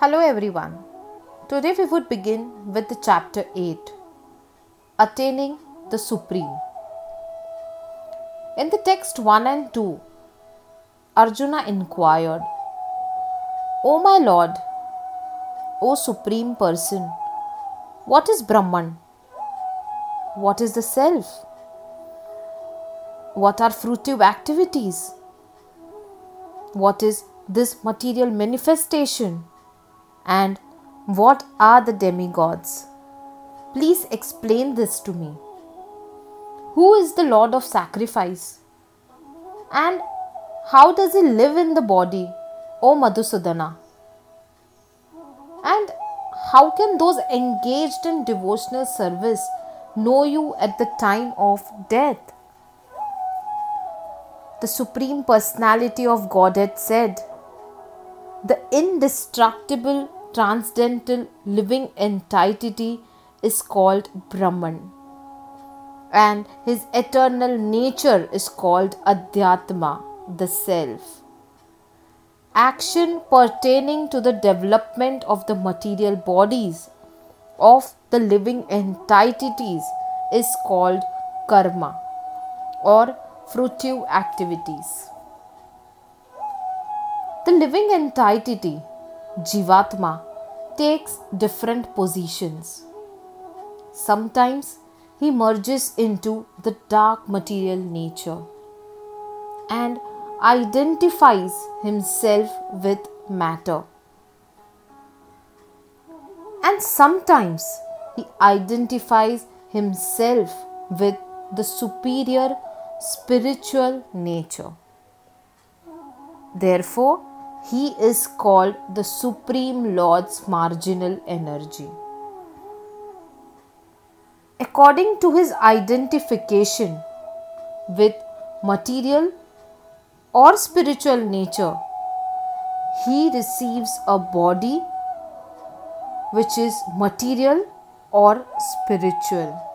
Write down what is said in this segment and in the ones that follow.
Hello everyone. Today we would begin with the chapter 8 Attaining the Supreme. In the text 1 and 2, Arjuna inquired, O my Lord, O Supreme Person, what is Brahman? What is the Self? What are fruitive activities? What is this material manifestation? And what are the demigods? Please explain this to me. Who is the Lord of sacrifice? And how does he live in the body, O Madhusudana? And how can those engaged in devotional service know you at the time of death? The Supreme Personality of Godhead said, The indestructible, transcendental, living entity is called Brahman, and his eternal nature is called Adhyatma, the Self. Action pertaining to the development of the material bodies of the living entities is called karma or fruitive activities. The living entity, Jivatma, takes different positions. Sometimes he merges into the dark material nature and identifies himself with matter. And sometimes he identifies himself with the superior spiritual nature. Therefore, he is called the Supreme Lord's marginal energy. According to his identification with material or spiritual nature, he receives a body which is material or spiritual.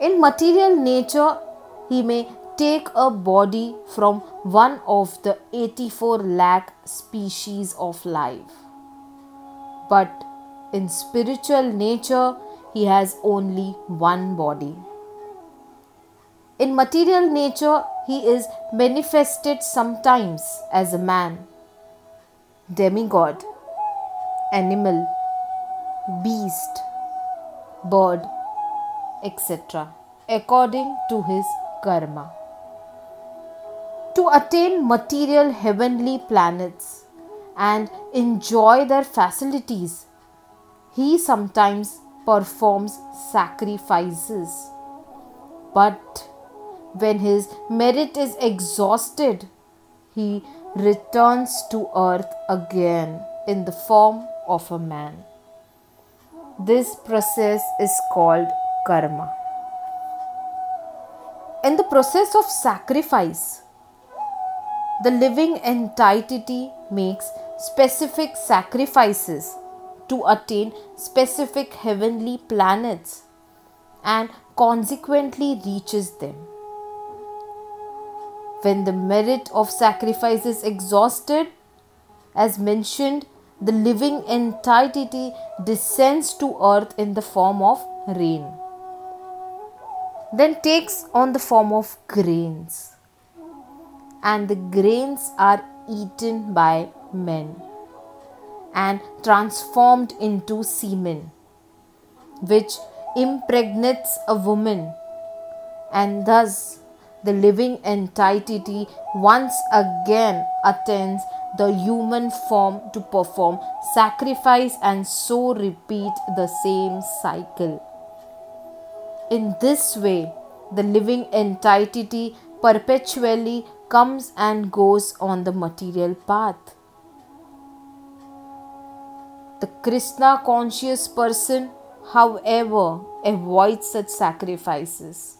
In material nature, he may take a body from one of the 84 lakh species of life. But in spiritual nature, he has only one body. In material nature, he is manifested sometimes as a man, demigod, animal, beast, bird, etc., according to his karma. To attain material heavenly planets and enjoy their facilities, he sometimes performs sacrifices. But when his merit is exhausted, he returns to earth again in the form of a man. This process is called karma in the process of sacrifice, the living entity makes specific sacrifices to attain specific heavenly planets and consequently reaches them. When the merit of sacrifice is exhausted, as mentioned, the living entity descends to earth in the form of rain then takes on the form of grains. And the grains are eaten by men and transformed into semen, which impregnates a woman, and thus the living entity once again attains the human form to perform sacrifice and so repeat the same cycle. In this way, the living entity perpetually comes and goes on the material path. The Krishna conscious person, however, avoids such sacrifices.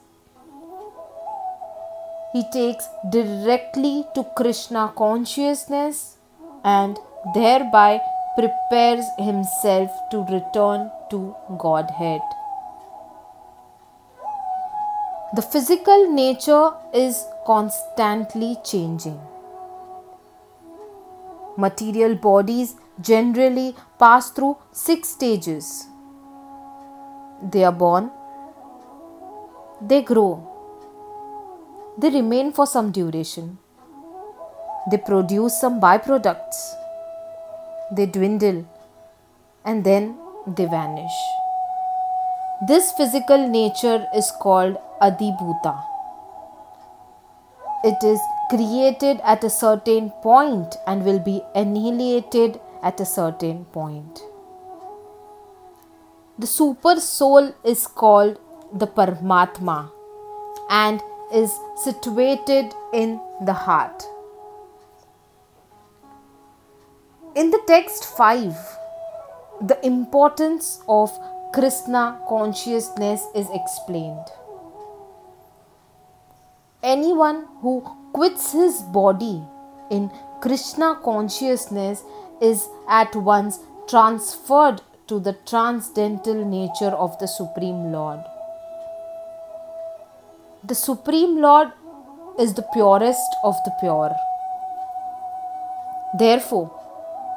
He takes directly to Krishna consciousness and thereby prepares himself to return to Godhead. The physical nature is constantly changing. Material bodies generally pass through six stages. They are born, they grow, they remain for some duration, they produce some byproducts, they dwindle, and then they vanish. This physical nature is called Adhibhuta. It is created at a certain point and will be annihilated at a certain point. The super soul is called the Paramatma and is situated in the heart. In the text 5, the importance of Krishna consciousness is explained. Anyone who quits his body in Krishna consciousness is at once transferred to the transcendental nature of the Supreme Lord. The Supreme Lord is the purest of the pure. Therefore,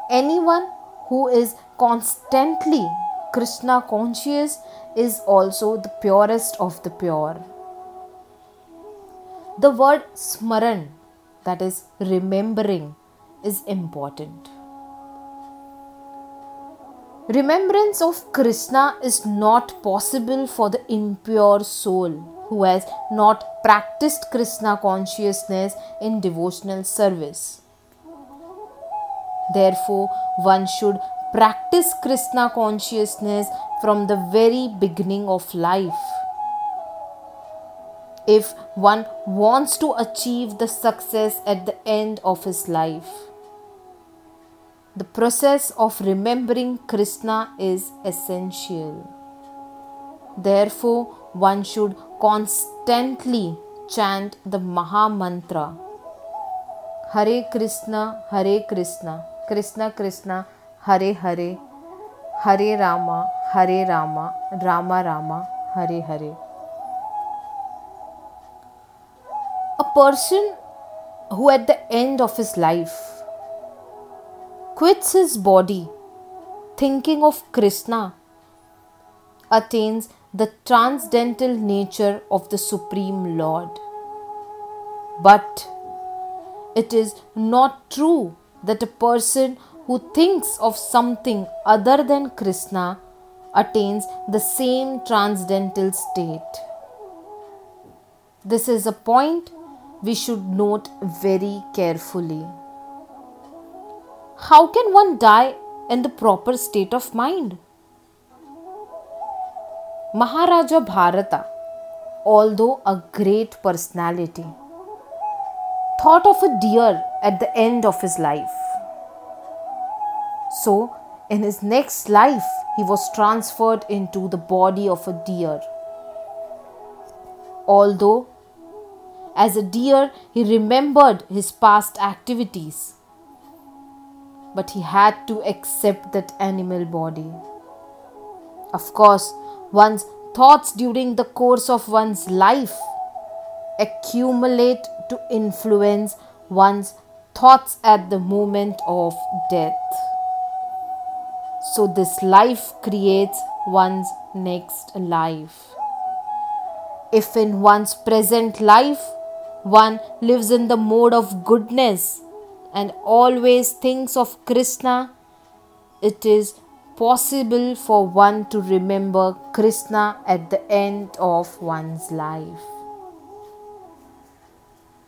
anyone who is constantly Krishna conscious is also the purest of the pure. The word smaran, that is remembering, is important. Remembrance of Krishna is not possible for the impure soul who has not practiced Krishna consciousness in devotional service. Therefore, one should practice Krishna consciousness from the very beginning of life. If one wants to achieve the success at the end of his life, the process of remembering Krishna is essential. Therefore, one should constantly chant the Maha Mantra Hare Krishna, Hare Krishna, Krishna Krishna, Hare Hare, Hare Rama, Hare Rama, Rama Rama, Hare Hare. A person who at the end of his life quits his body thinking of Krishna attains the transcendental nature of the Supreme Lord. But it is not true that a person who thinks of something other than Krishna attains the same transcendental state. This is a point we should note very carefully. How can one die in the proper state of mind? Maharaja Bharata, although a great personality, thought of a deer at the end of his life. So, in his next life, he was transferred into the body of a deer. Although, as a deer, he remembered his past activities, but he had to accept that animal body. Of course, one's thoughts during the course of one's life accumulate to influence one's thoughts at the moment of death. So, this life creates one's next life. If in one's present life one lives in the mode of goodness and always thinks of Krishna, it is possible for one to remember Krishna at the end of one's life.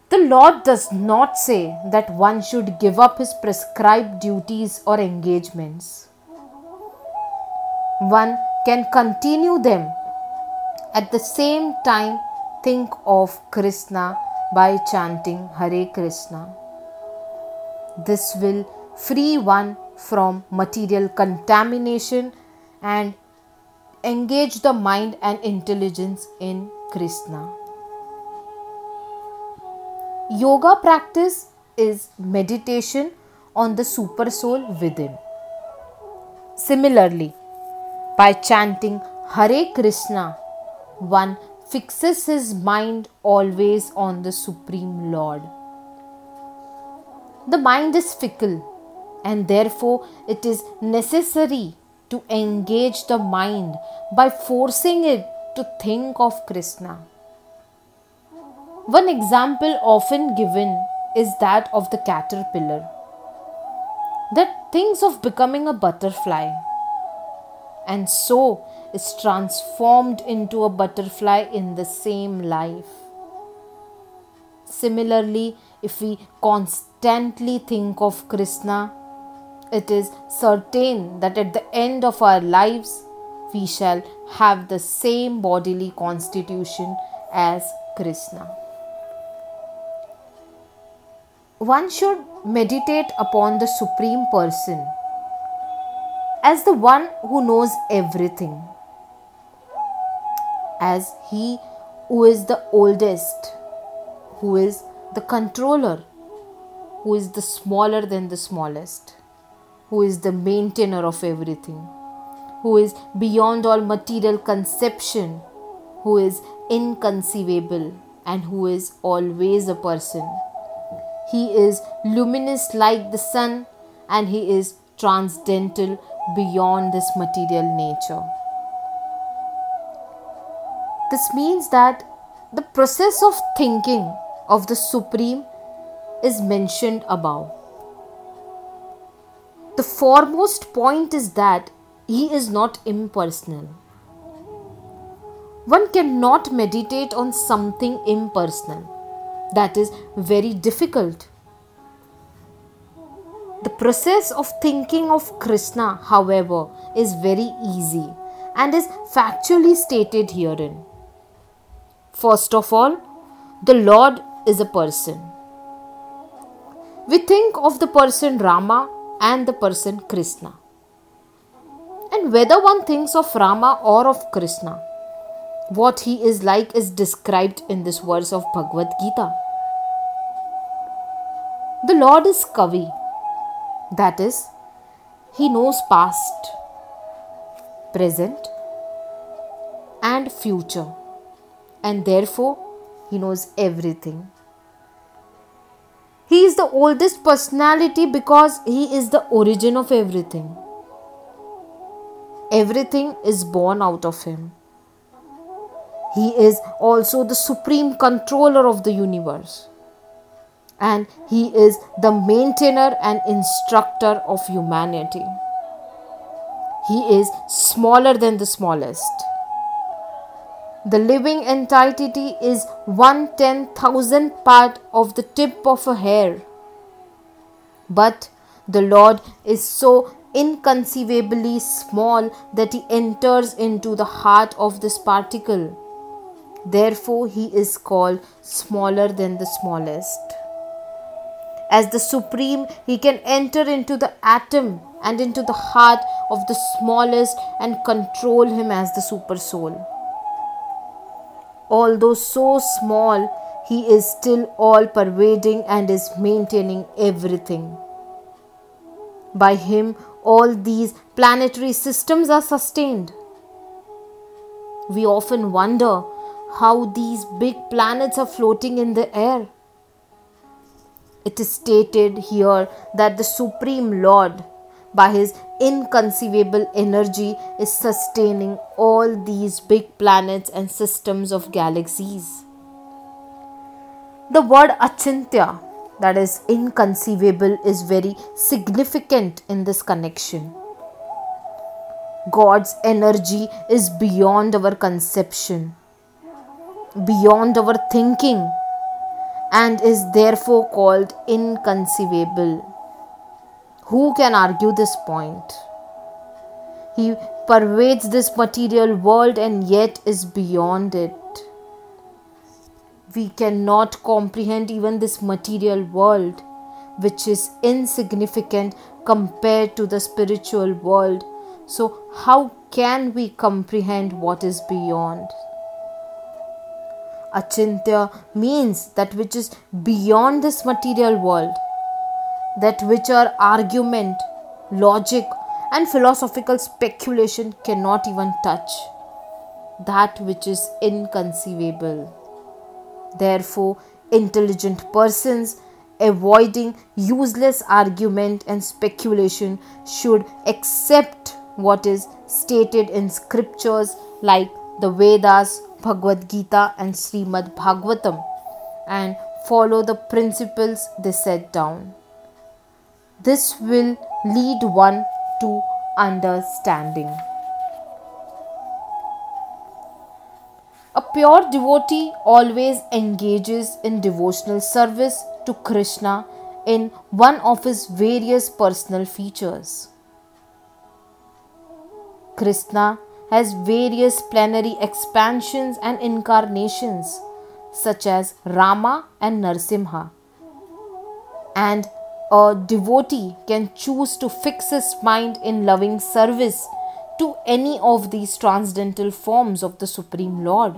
The Lord does not say that one should give up his prescribed duties or engagements one can continue them. At the same time, think of Krishna by chanting Hare Krishna. This will free one from material contamination and engage the mind and intelligence in Krishna. Yoga practice is meditation on the super soul within. Similarly, by chanting Hare Krishna, one fixes his mind always on the Supreme Lord. The mind is fickle and therefore it is necessary to engage the mind by forcing it to think of Krishna. One example often given is that of the caterpillar that thinks of becoming a butterfly and so is transformed into a butterfly in the same life. Similarly, if we constantly think of Krishna, it is certain that at the end of our lives we shall have the same bodily constitution as Krishna. One should meditate upon the Supreme Person as the one who knows everything, as He who is the oldest, who is the controller, who is the smaller than the smallest, who is the maintainer of everything, who is beyond all material conception, who is inconceivable, and who is always a person. He is luminous like the sun, and he is transcendental beyond this material nature. This means that the process of thinking of the Supreme is mentioned above. The foremost point is that he is not impersonal. One cannot meditate on something impersonal. That is very difficult. The process of thinking of Krishna, however, is very easy and is factually stated herein. First of all, the Lord is a person. We think of the person Rama and the person Krishna. And whether one thinks of Rama or of Krishna, what he is like is described in this verse of Bhagavad Gita. The Lord is Kavi, that is, he knows past, present, and future, and therefore he knows everything. He is the oldest personality because he is the origin of everything. Everything is born out of him. He is also the supreme controller of the universe. And he is the maintainer and instructor of humanity. He is smaller than the smallest. The living entity is one ten thousandth part of the tip of a hair. But the Lord is so inconceivably small that he enters into the heart of this particle. Therefore, he is called smaller than the smallest. As the Supreme, he can enter into the atom and into the heart of the smallest and control him as the Super Soul. Although so small, he is still all pervading and is maintaining everything. By him, all these planetary systems are sustained. We often wonder how these big planets are floating in the air. It is stated here that the Supreme Lord by his inconceivable energy is sustaining all these big planets and systems of galaxies. The word achintya, that is inconceivable, is very significant in this connection. God's energy is beyond our conception, beyond our thinking, and is therefore called inconceivable. Who can argue this point? He pervades this material world and yet is beyond it. We cannot comprehend even this material world, which is insignificant compared to the spiritual world. So, how can we comprehend what is beyond? Achintya means that which is beyond this material world that which our argument, logic, and philosophical speculation cannot even touch, that which is inconceivable. Therefore, intelligent persons avoiding useless argument and speculation, should accept what is stated in scriptures like the Vedas, Bhagavad Gita, and Srimad Bhagavatam and follow the principles they set down. This will lead one to understanding. A pure devotee always engages in devotional service to Krishna in one of his various personal features. Krishna has various plenary expansions and incarnations such as Rama and Narsimha. And a devotee can choose to fix his mind in loving service to any of these transcendental forms of the Supreme Lord.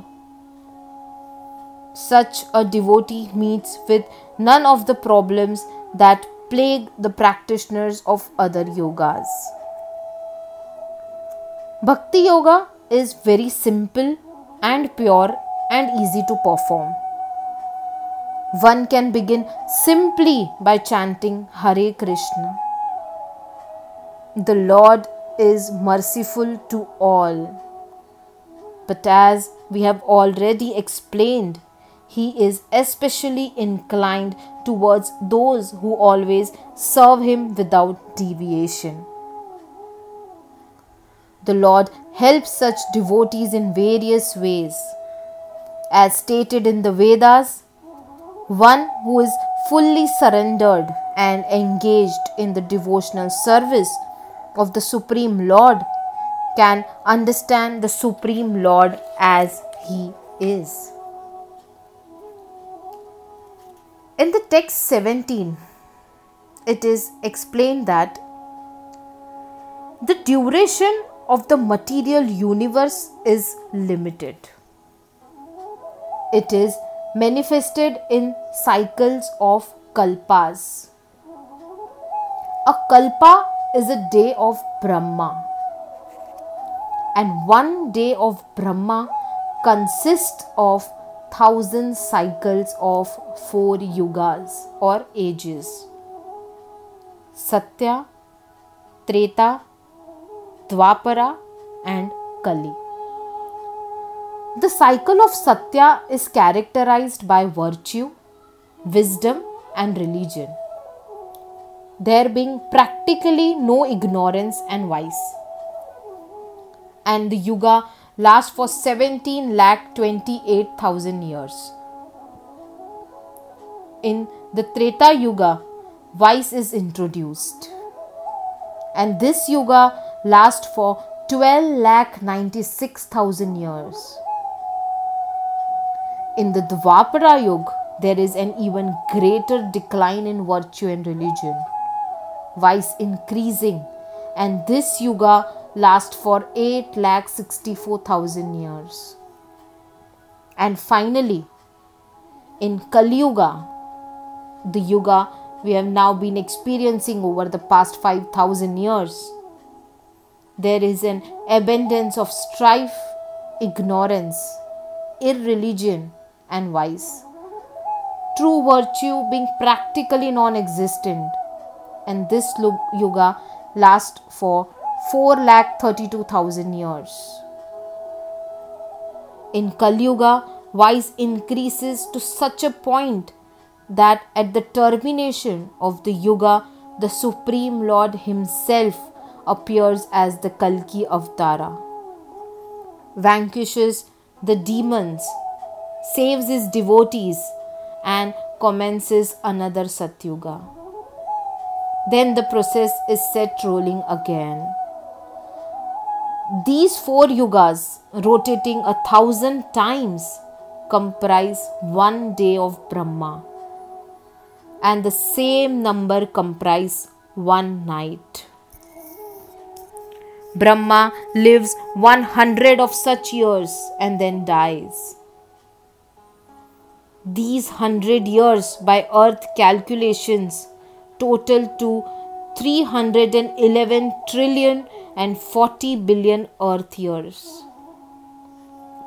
Such a devotee meets with none of the problems that plague the practitioners of other yogas. Bhakti Yoga is very simple and pure and easy to perform. One can begin simply by chanting Hare Krishna. The Lord is merciful to all. But as we have already explained, He is especially inclined towards those who always serve Him without deviation. The Lord helps such devotees in various ways. As stated in the Vedas, one who is fully surrendered and engaged in the devotional service of the Supreme Lord can understand the Supreme Lord as He is. In the text 17, it is explained that the duration of the material universe is limited. It is manifested in cycles of kalpas. A kalpa is a day of Brahma. And one day of Brahma consists of thousand cycles of four yugas or ages Satya, Treta, Dwapara, and Kali. The cycle of Satya is characterized by virtue, wisdom, and religion there being practically no ignorance and vice. And the Yuga lasts for 17 lakh 28,000 years. In the Treta Yuga, vice is introduced. And this Yuga lasts for 12 lakh 96,000 years. In the Dwapara Yuga, there is an even greater decline in virtue and religion vice increasing, and this yuga lasts for 8 lakh 64,000 years. And finally, in Kali Yuga, the yuga we have now been experiencing over the past 5,000 years, there is an abundance of strife, ignorance, irreligion, and vice. True virtue being practically non existent and this yuga lasts for 4,32,000 years. In Kali Yuga, vice increases to such a point that at the termination of the Yuga, the Supreme Lord Himself appears as the Kalki Avatara, vanquishes the demons, saves his devotees, and commences another Satyuga. Then the process is set rolling again. These four yugas, rotating a thousand times, comprise one day of Brahma, and the same number comprise one night. Brahma lives 100 of such years and then dies. These 100 years by earth calculations total to 311 trillion and 40 billion earth years.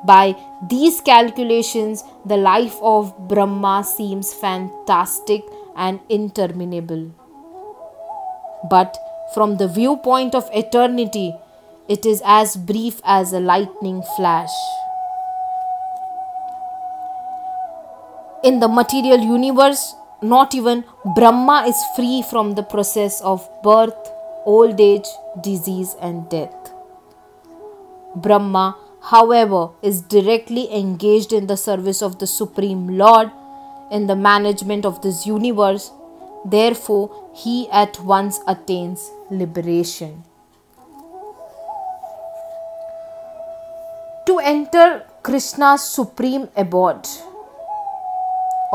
By these calculations, the life of Brahma seems fantastic and interminable. But from the viewpoint of eternity, it is as brief as a lightning flash. In the material universe, not even Brahma is free from the process of birth, old age, disease, and death. Brahma, however, is directly engaged in the service of the Supreme Lord in the management of this universe. Therefore, he at once attains liberation. To enter Krishna's supreme abode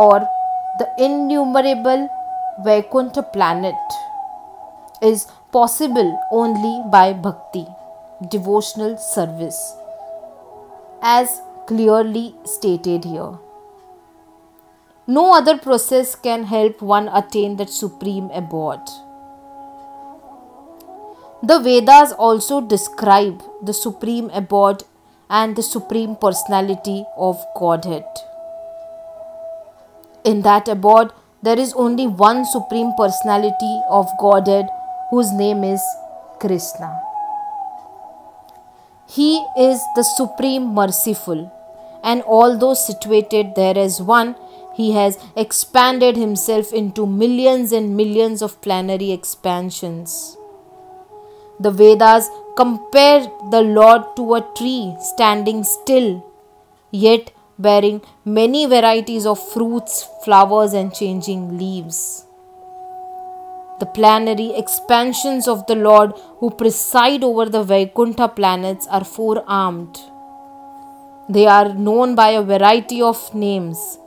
or the innumerable Vaikuntha planet is possible only by bhakti devotional service, as clearly stated here. No other process can help one attain that supreme abode. The Vedas also describe the supreme abode and the supreme personality of Godhead. In that abode, there is only one supreme personality of Godhead whose name is Krishna. He is the Supreme Merciful, and although situated there as one, he has expanded himself into millions and millions of planetary expansions. The Vedas compare the Lord to a tree standing still, yet bearing many varieties of fruits, flowers, and changing leaves. The planetary expansions of the Lord who preside over the Vaikuntha planets are four armed. They are known by a variety of names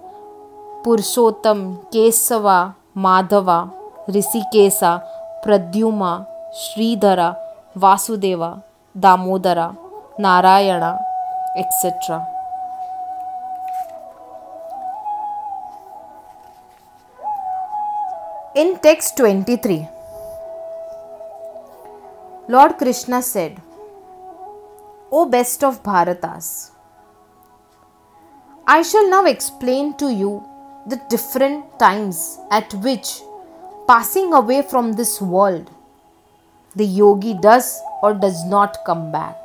Purushottam, Kesava, Madhava, Rishikesa, Pradyumna, Sridhara, Vasudeva, Damodara, Narayana, etc. In text 23, Lord Krishna said, O best of Bharatas, I shall now explain to you the different times at which, passing away from this world, the yogi does or does not come back.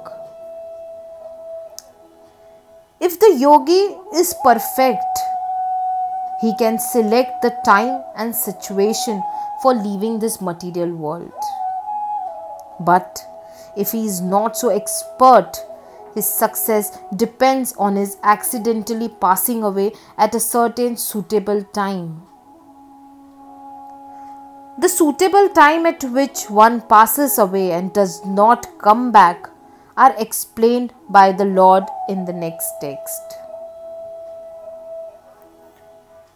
If the yogi is perfect, he can select the time and situation for leaving this material world. But if he is not so expert, his success depends on his accidentally passing away at a certain suitable time. The suitable time at which one passes away and does not come back are explained by the Lord in the next text.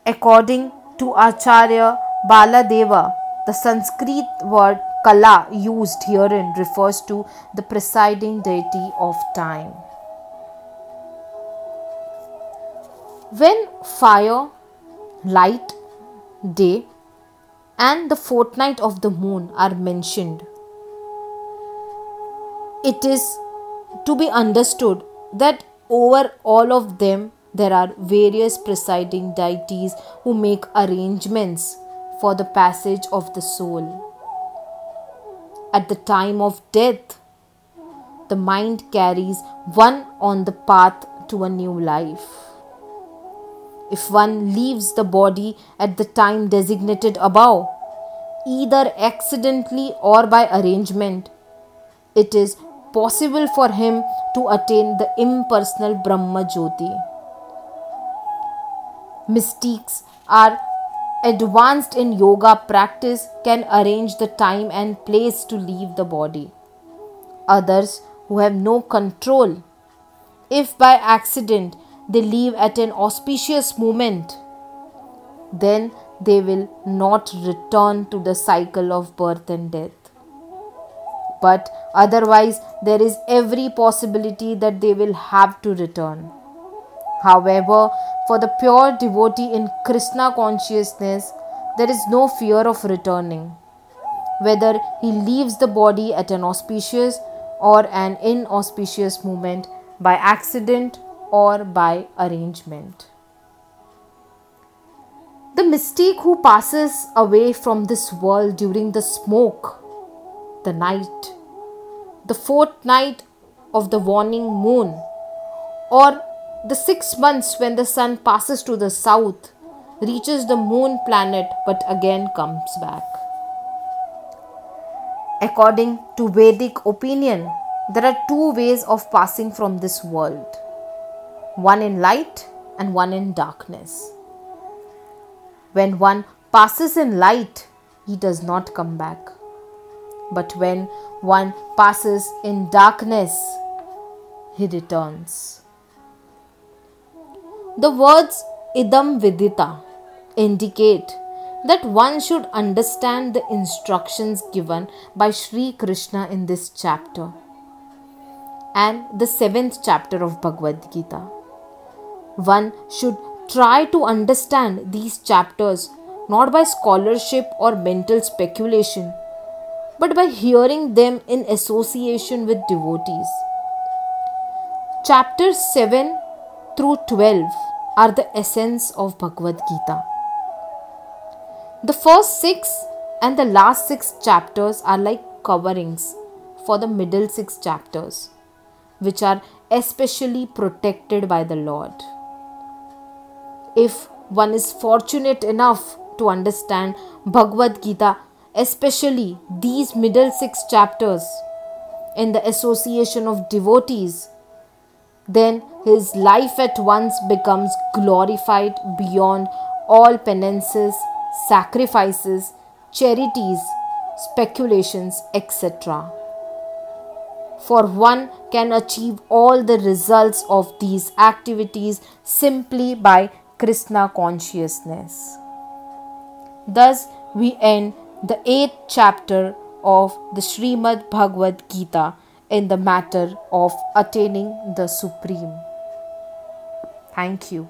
According to Acharya Baladeva, the Sanskrit word Kala used herein refers to the presiding deity of time. When fire, light, day, and the fortnight of the moon are mentioned, it is to be understood that over all of them there are various presiding deities who make arrangements for the passage of the soul. At the time of death, the mind carries one on the path to a new life. If one leaves the body at the time designated above, either accidentally or by arrangement, it is possible for him to attain the impersonal Brahma Jyoti mystics are advanced in yoga practice can arrange the time and place to leave the body. Others who have no control, if by accident they leave at an auspicious moment, then they will not return to the cycle of birth and death. But otherwise, there is every possibility that they will have to return. However, for the pure devotee in Krishna consciousness, there is no fear of returning. Whether he leaves the body at an auspicious or an inauspicious moment, by accident or by arrangement. The mystic who passes away from this world during the smoke, the night, the fourth night of the waning moon, or the six months when the sun passes to the south, reaches the moon planet but again comes back. According to Vedic opinion, there are two ways of passing from this world one in light and one in darkness. When one passes in light, he does not come back. But when one passes in darkness, he returns. The words idam viditva indicate that one should understand the instructions given by Sri Krishna in this chapter and the seventh chapter of Bhagavad Gita. One should try to understand these chapters not by scholarship or mental speculation, but by hearing them in association with devotees. Chapters 7 through 12 are the essence of Bhagavad Gita. The first six and the last six chapters are like coverings for the middle six chapters, which are especially protected by the Lord. If one is fortunate enough to understand Bhagavad Gita, especially these middle six chapters, in the association of devotees, then his life at once becomes glorified beyond all penances sacrifices, charities, speculations, etc. For one can achieve all the results of these activities simply by Krishna consciousness. Thus, we end the eighth chapter of the Srimad Bhagavad Gita in the matter of attaining the Supreme. Thank you.